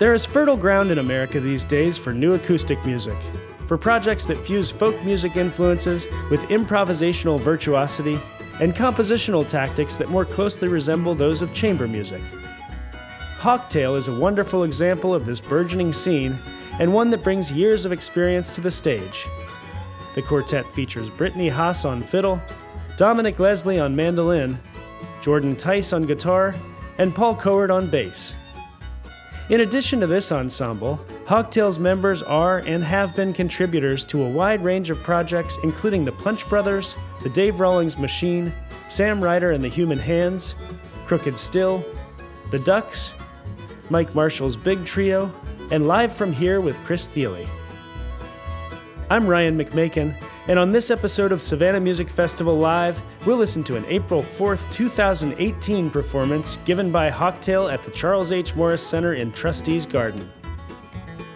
There is fertile ground in America these days for new acoustic music, for projects that fuse folk music influences with improvisational virtuosity and compositional tactics that more closely resemble those of chamber music. Hawktail is a wonderful example of this burgeoning scene and one that brings years of experience to the stage. The quartet features Brittany Haas on fiddle, Dominick Leslie on mandolin, Jordan Tice on guitar, and Paul Kowert on bass. In addition to this ensemble, Hawktail's members are and have been contributors to a wide range of projects, including the Punch Brothers, the Dave Rawlings Machine, Sam Reider and the Human Hands, Crooked Still, the Ducks, Mike Marshall's Big Trio, and Live from Here with Chris Thile. I'm Ryan McMakin, and on this episode of Savannah Music Festival Live, we'll listen to an April 4th, 2018 performance given by Hawktail at the Charles H. Morris Center in Trustees Garden.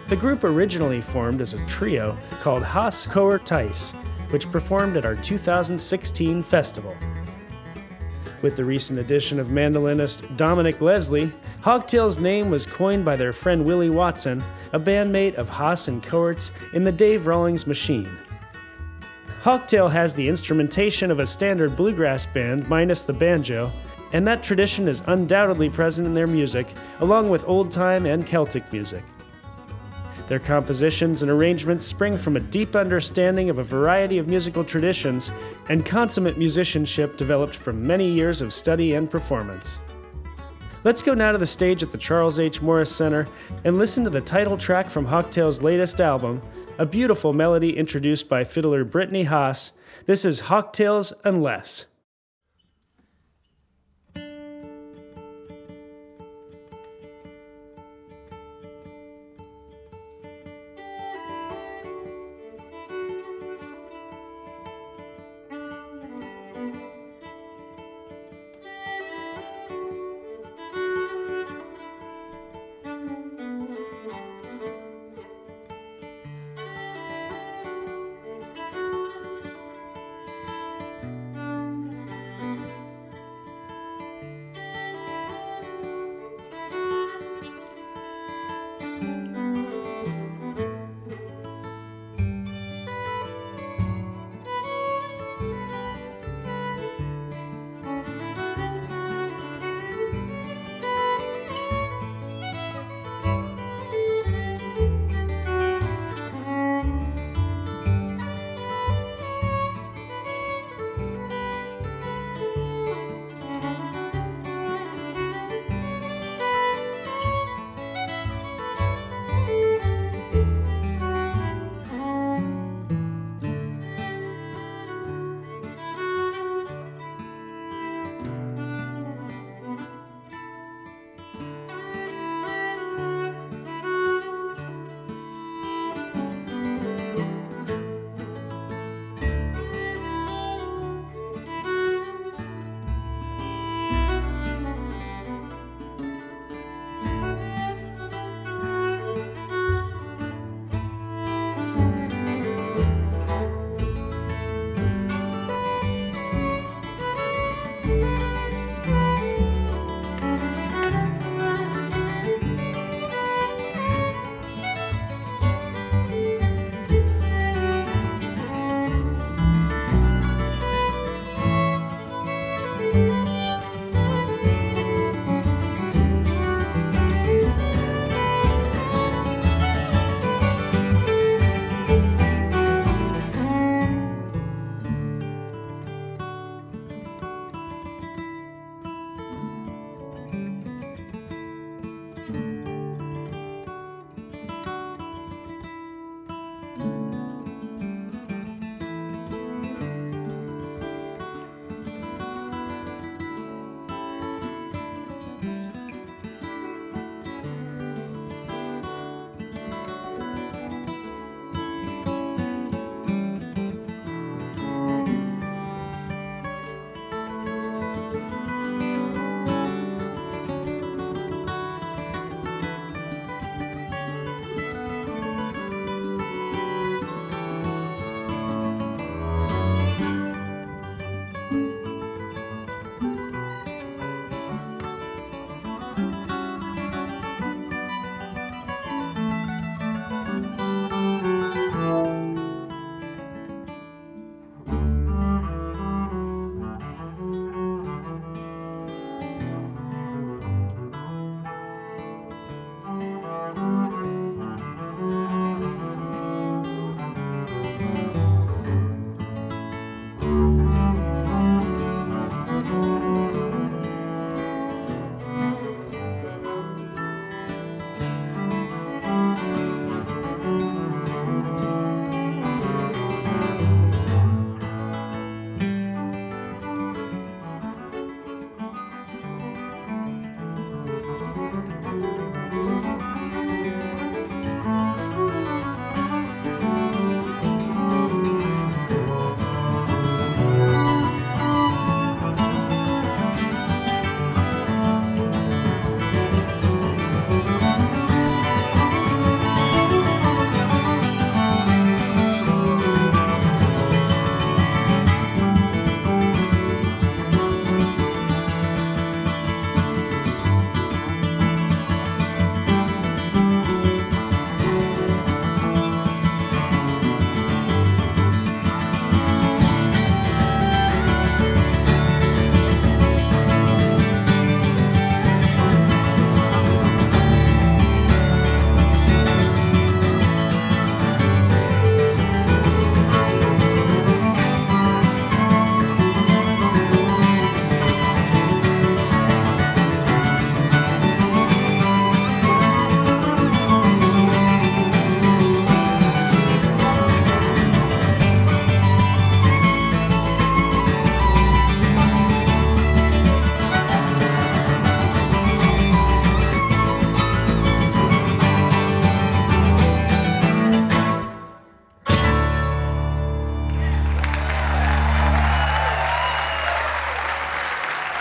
The group originally formed as a trio called Haas Kowert Tice, which performed at our 2016 festival. With the recent addition of mandolinist Dominick Leslie, Hawktail's name was coined by their friend Willie Watson, a bandmate of Haas and Kowert's in the Dave Rawlings Machine. Hawktail has the instrumentation of a standard bluegrass band minus the banjo, and that tradition is undoubtedly present in their music, along with old time and Celtic music. Their compositions and arrangements spring from a deep understanding of a variety of musical traditions and consummate musicianship developed from many years of study and performance. Let's go now to the stage at the Charles H. Morris Center and listen to the title track from Hawktail's latest album, a beautiful melody introduced by fiddler Brittany Haas. This is Hawktail's Unless.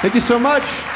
Thank you so much.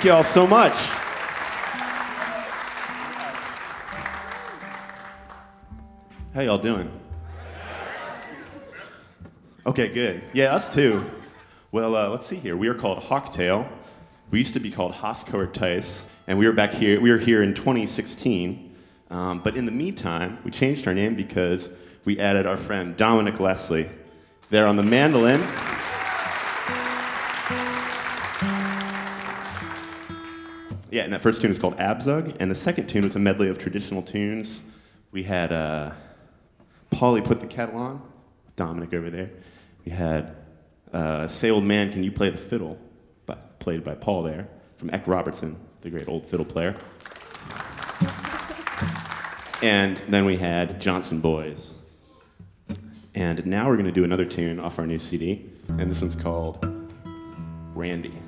Thank you all so much. How y'all doing? Okay, good. Yeah, us too. Well, uh, let's see here. We are called Hawktail. We used to be called Haas Kowert Tice, and we were back here. We were here in 2016. Um, but in the meantime, we changed our name because we added our friend Dominick Leslie there on the mandolin. Yeah, and that first tune is called Abzug, and the second tune was a medley of traditional tunes We had uh, Polly put the kettle on, Dominick over there. We had uh, Say Old Man, Can You Play the Fiddle, by, played by Paul there, from Eck Robertson, the great old fiddle player. And then we had Johnson Boys. And now we're going to do another tune off our new CD, and this one's called Randy.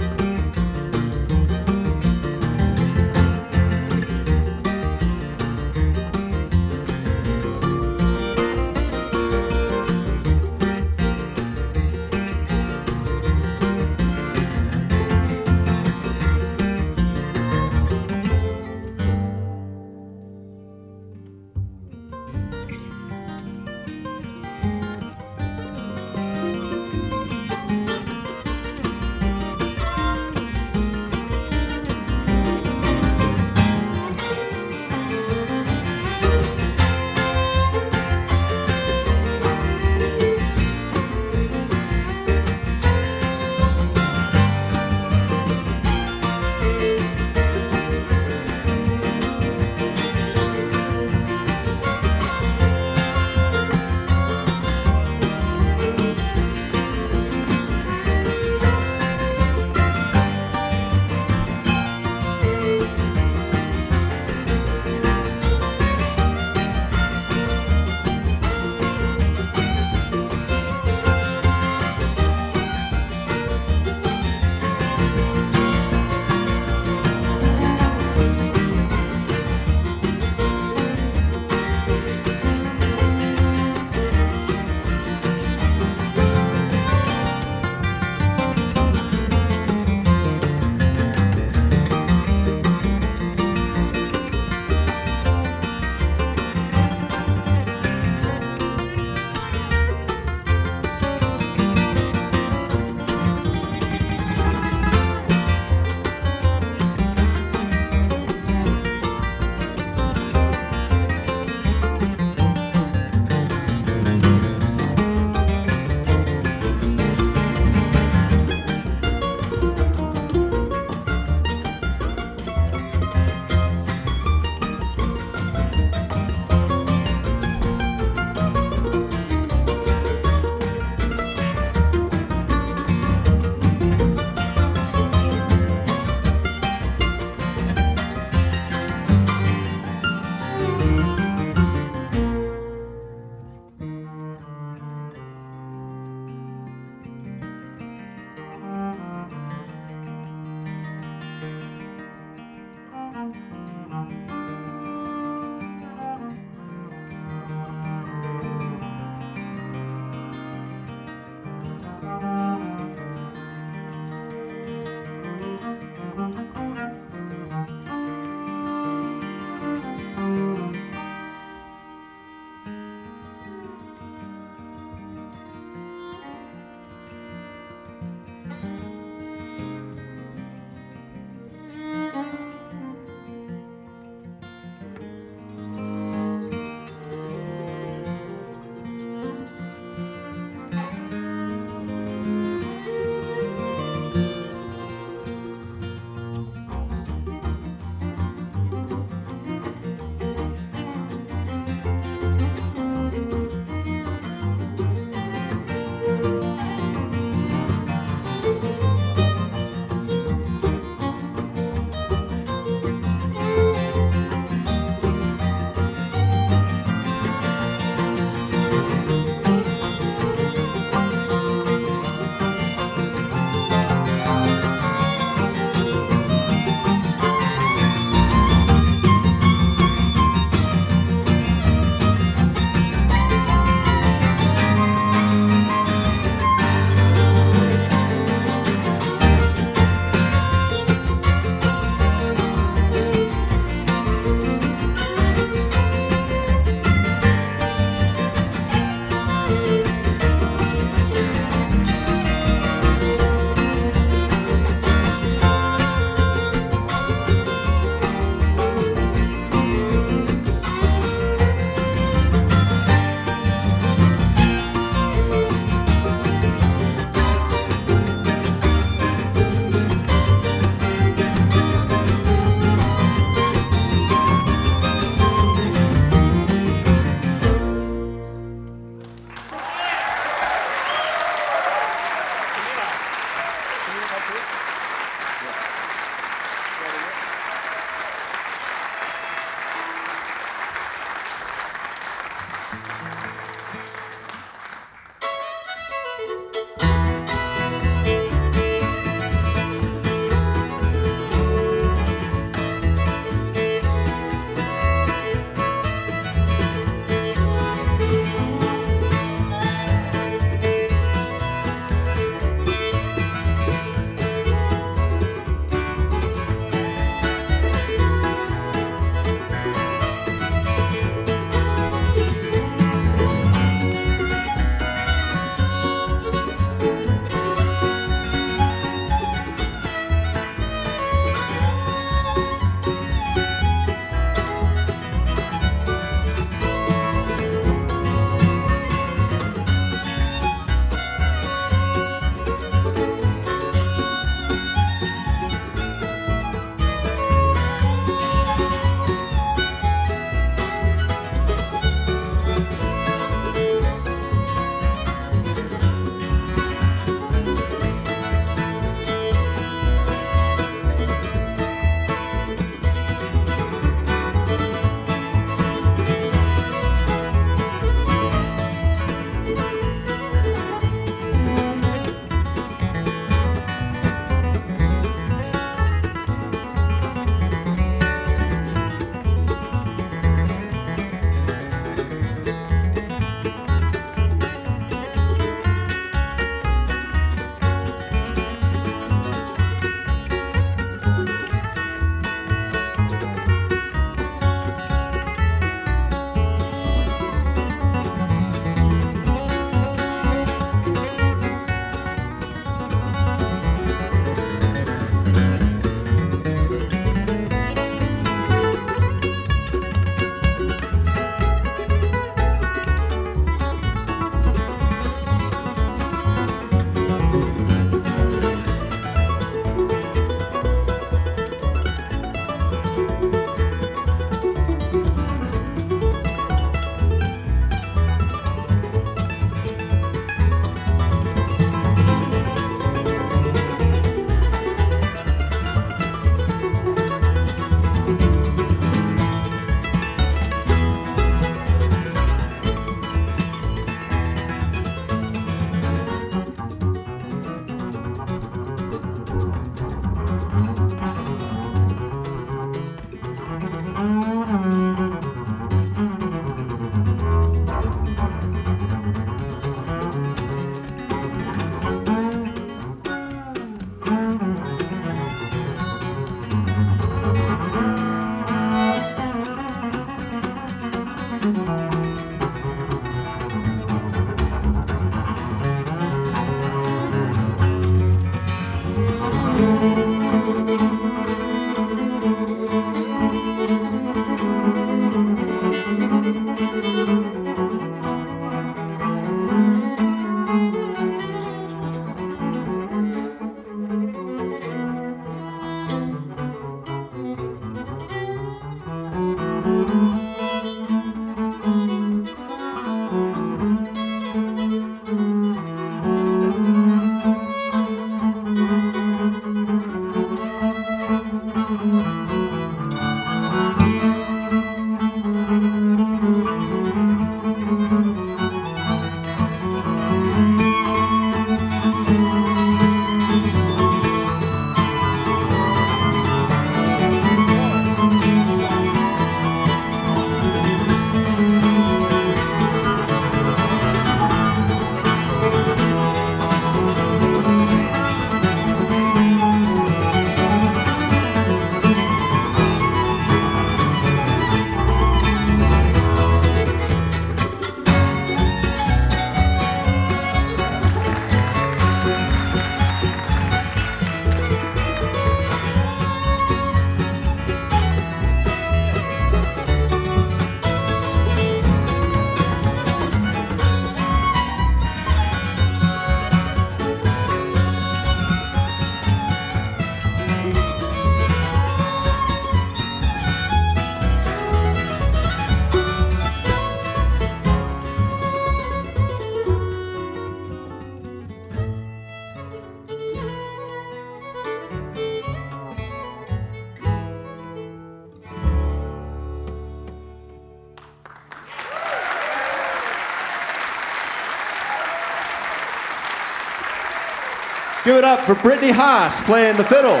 Up for Brittany Haas playing the fiddle.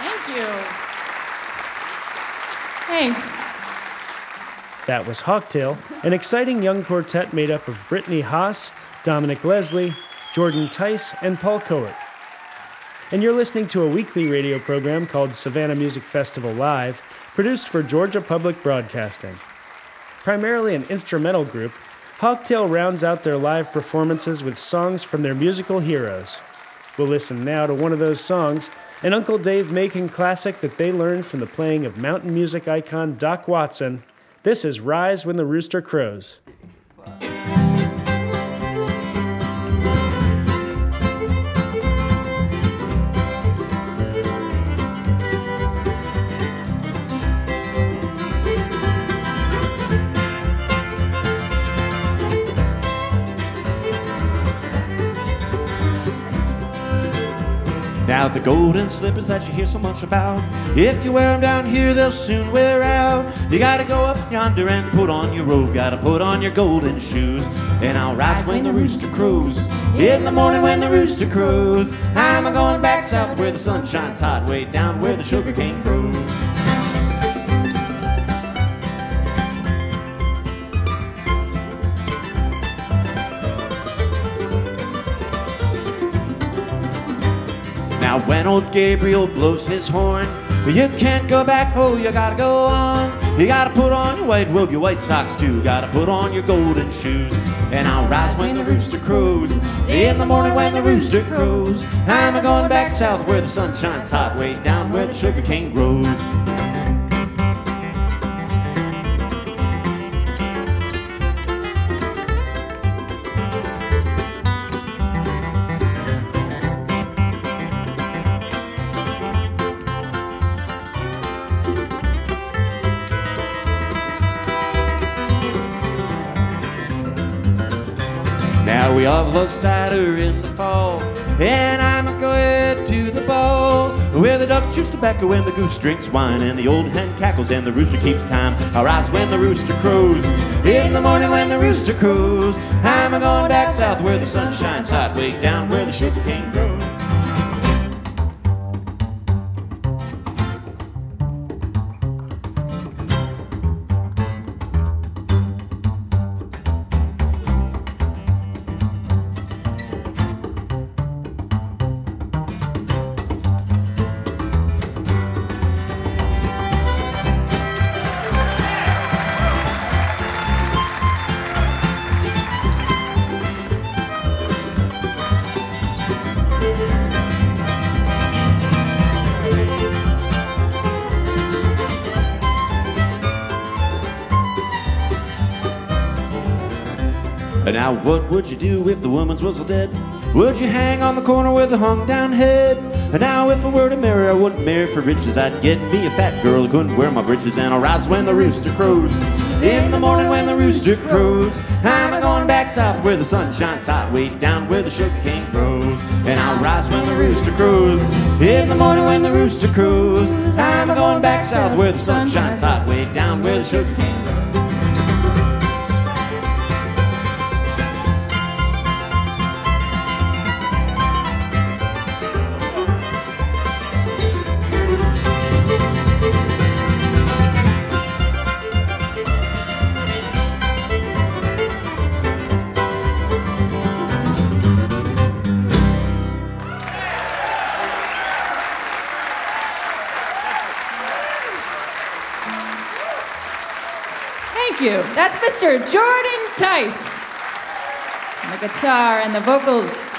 Thank you. Thanks. That was Hawktail, an exciting young quartet made up of Brittany Haas, Dominick Leslie, Jordan Tice, and Paul Kowert. And you're listening to a weekly radio program called Savannah Music Festival Live, produced for Georgia Public Broadcasting. Primarily an instrumental group, Hawktail rounds out their live performances with songs from their musical heroes. We'll listen now to one of those songs, an Uncle Dave Macon classic that they learned from the playing of mountain music icon Doc Watson. This is Rise When the Rooster Crows. The golden slippers that you hear so much about, if you wear them down here, they'll soon wear out. You gotta go up yonder and put on your robe, gotta put on your golden shoes. And I'll rise when the rooster crows, in the morning when the rooster crows. I'm a going back south where the sun shines hot, way down where the sugar cane grows. Old Gabriel blows his horn, you can't go back, oh, you gotta go on. You gotta put on your white robe, your white socks too. Gotta put on your golden shoes. And I'll rise when the rooster crows. In the morning when the rooster crows. I'm a going back south where the sun shines hot, way down where the sugar cane grows. Love cider in the fall, and I'm going to the ball where the duck chews tobacco and the goose drinks wine, and the old hen cackles and the rooster keeps time. I rise when the rooster crows, in the morning when the rooster crows. I'm a going back south where the sun shines hot, way down where the sugar cane grows. Would you do if the woman's was dead? Would you hang on the corner with a hung down head? And now, if I were to marry, I wouldn't marry for riches. I'd get me a fat girl who couldn't wear my breeches, and I'll rise when the rooster crows. In the morning when the rooster crows, I'm a going back south where the sun shines hot, way down where the sugar cane grows. And I'll rise when the rooster crows. In the morning when the rooster crows, I'm a going back south where the sun shines hot, way down where the sugar cane Mr. Jordan Tice. On the guitar and the vocals.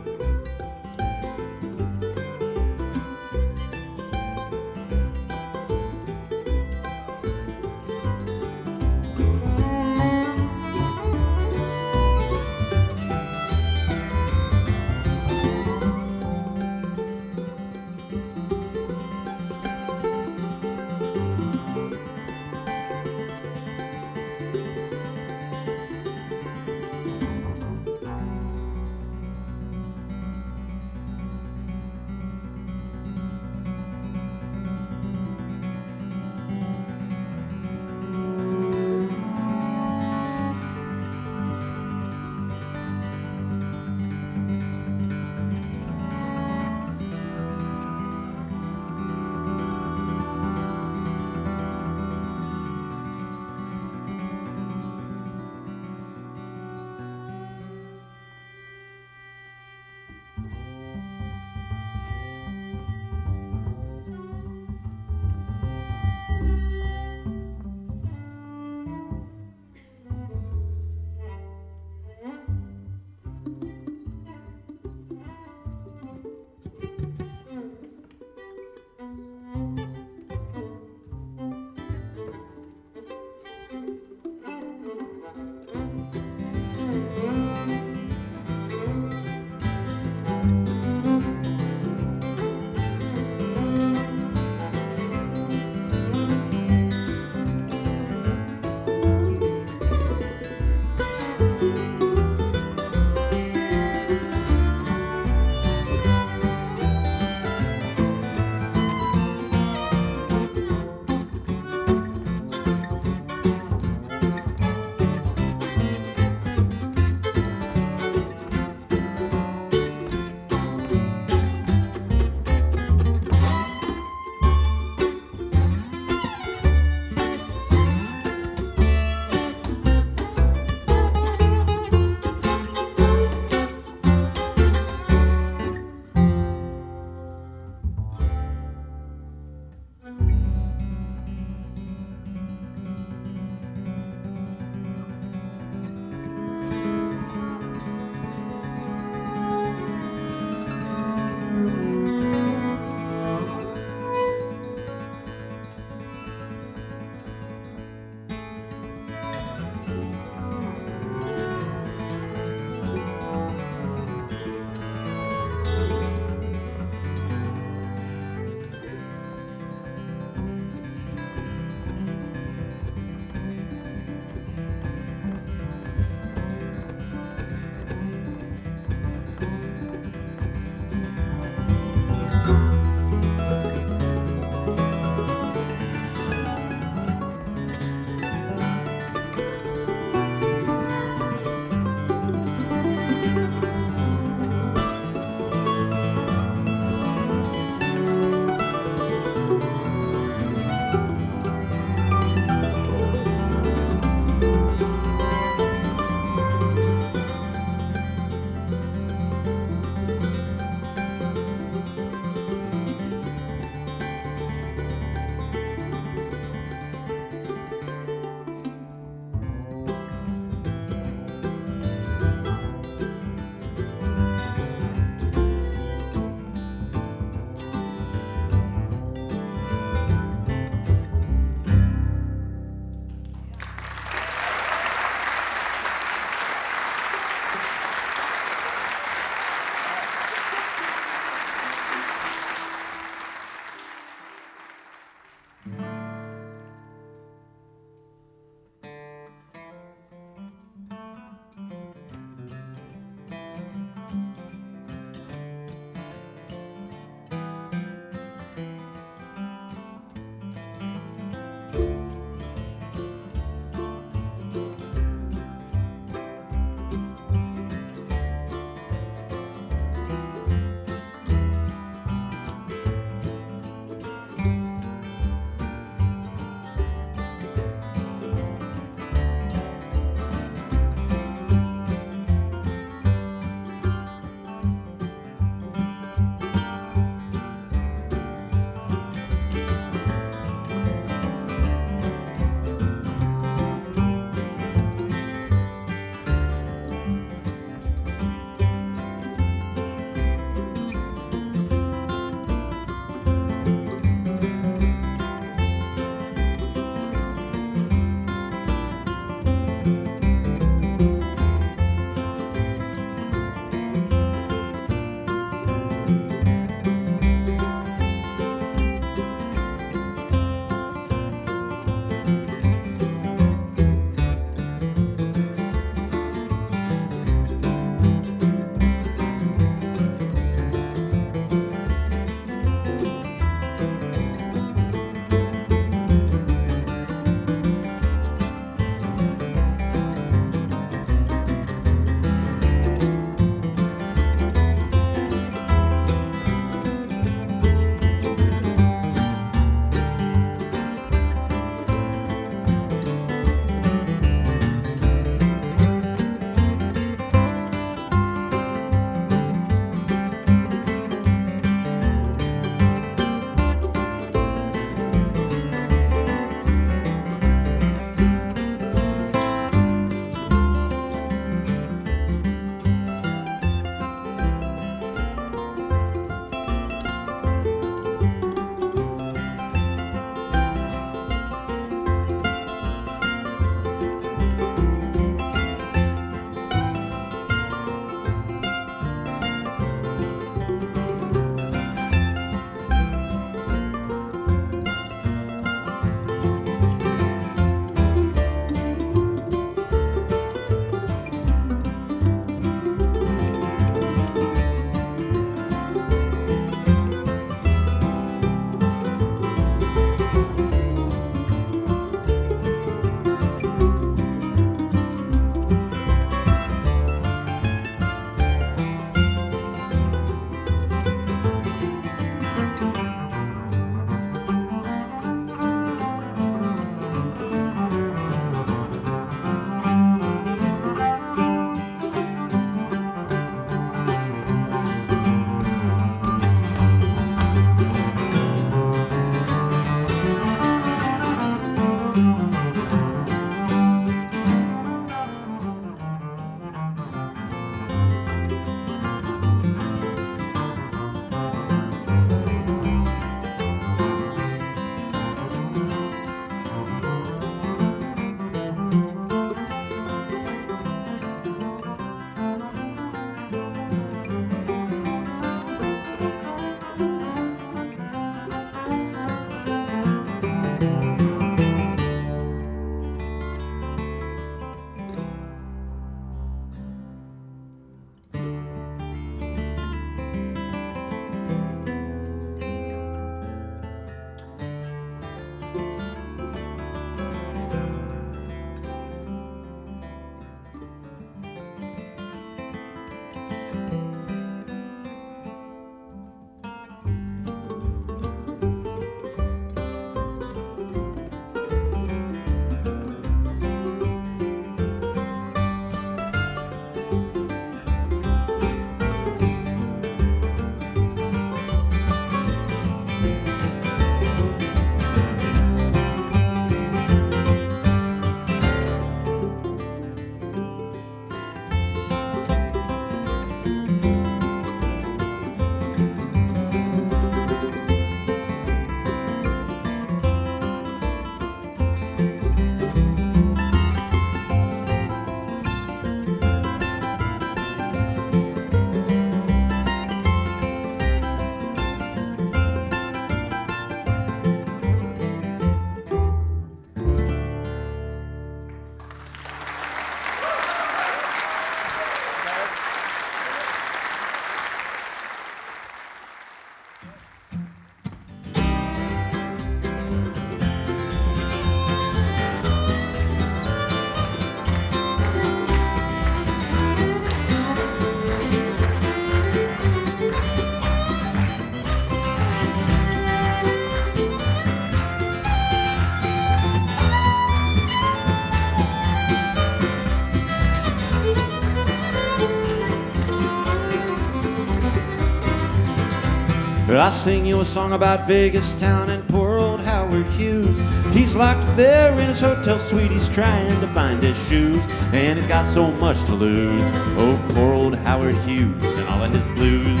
I'll sing you a song about Vegas town and poor old Howard Hughes. He's locked there in his hotel suite, he's trying to find his shoes, and he's got so much to lose. Oh, poor old Howard Hughes and all of his blues.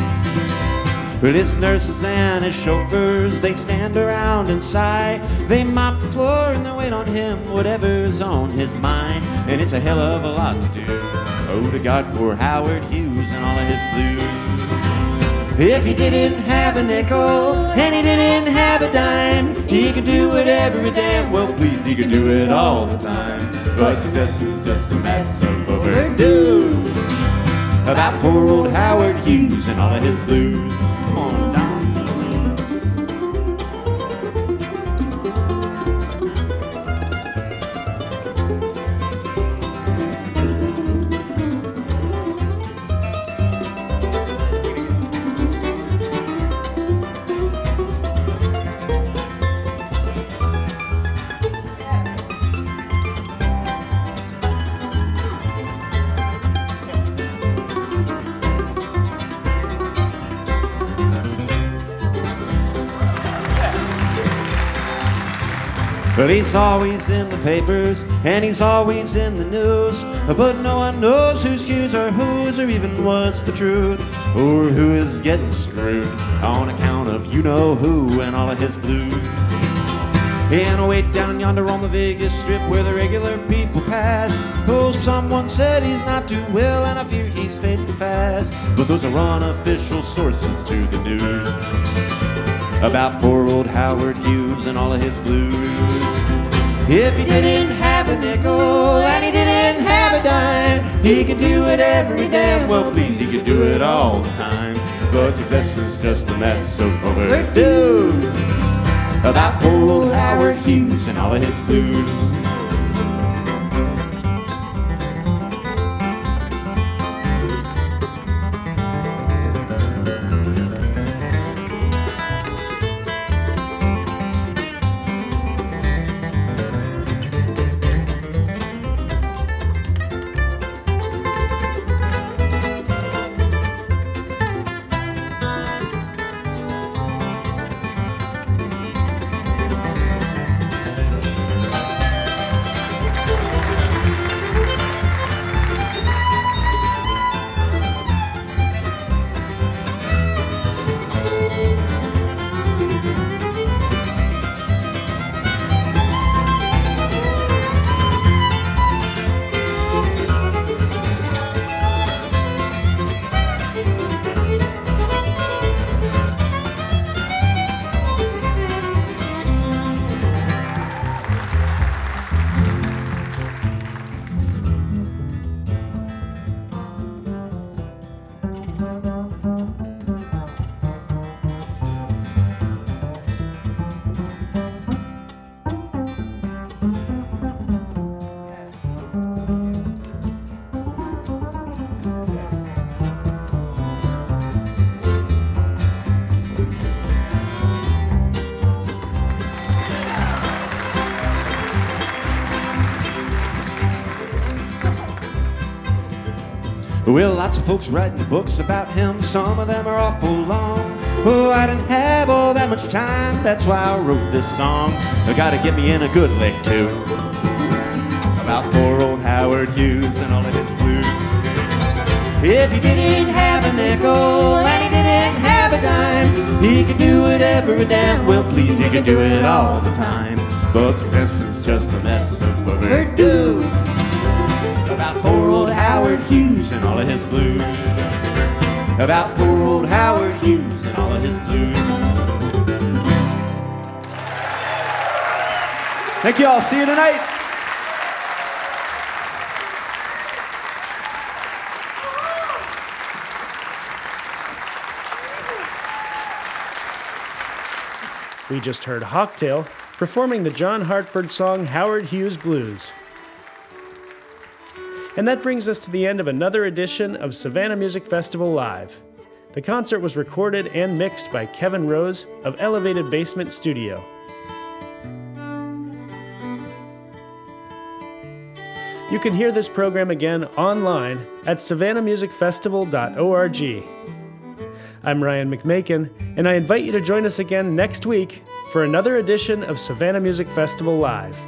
But his nurses and his chauffeurs, they stand around and sigh. They mop the floor and they wait on him, whatever's on his mind. And it's a hell of a lot to do. Oh, to God, poor Howard Hughes and all of his blues. If he didn't have a nickel and he didn't have a dime, he could do whatever he damn well pleased. He could do it all the time. But success is just a mess of overdue. About poor old Howard Hughes and all of his blues. But he's always in the papers and he's always in the news. But no one knows who's Hughes or who's or even what's the truth. Or who is getting screwed on account of you know who and all of his blues. And way down yonder on the Vegas Strip where the regular people pass. Oh, someone said he's not too well, and I fear he's fading fast. But those are unofficial sources to the news about poor old Howard Hughes and all of his blues. If he didn't have a nickel and he didn't have a dime, he could do it every damn well please. He could do it all the time. But success is just a mess of overdue. About poor old Howard Hughes and all of his blues. Well, lots of folks writing books about him. Some of them are awful long. Oh, I didn't have all that much time. That's why I wrote this song. I gotta get me in a good lick too. About poor old Howard Hughes and all of his blues. If he didn't have a nickel and he didn't have a dime, he could do whatever a damn well please. He could do it all the time. But success is just a mess of overdue about poor old Howard Hughes and all of his blues. About poor old Howard Hughes and all of his blues. Thank you all. See you tonight. We just heard Hawktail performing the John Hartford song Howard Hughes Blues. And that brings us to the end of another edition of Savannah Music Festival Live. The concert was recorded and mixed by Kevin Rose of Elevated Basement Studio. You can hear this program again online at savannahmusicfestival.org. I'm Ryan McMakin, and I invite you to join us again next week for another edition of Savannah Music Festival Live.